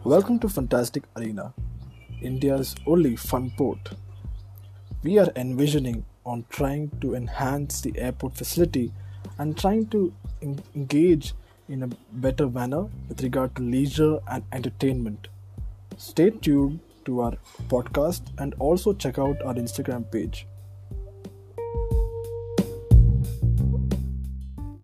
Welcome to Fantastic Arena, India's only fun port. We are envisioning on trying to enhance the airport facility and trying to engage in a better manner with regard to leisure and entertainment. Stay tuned to our podcast and also check out our Instagram page.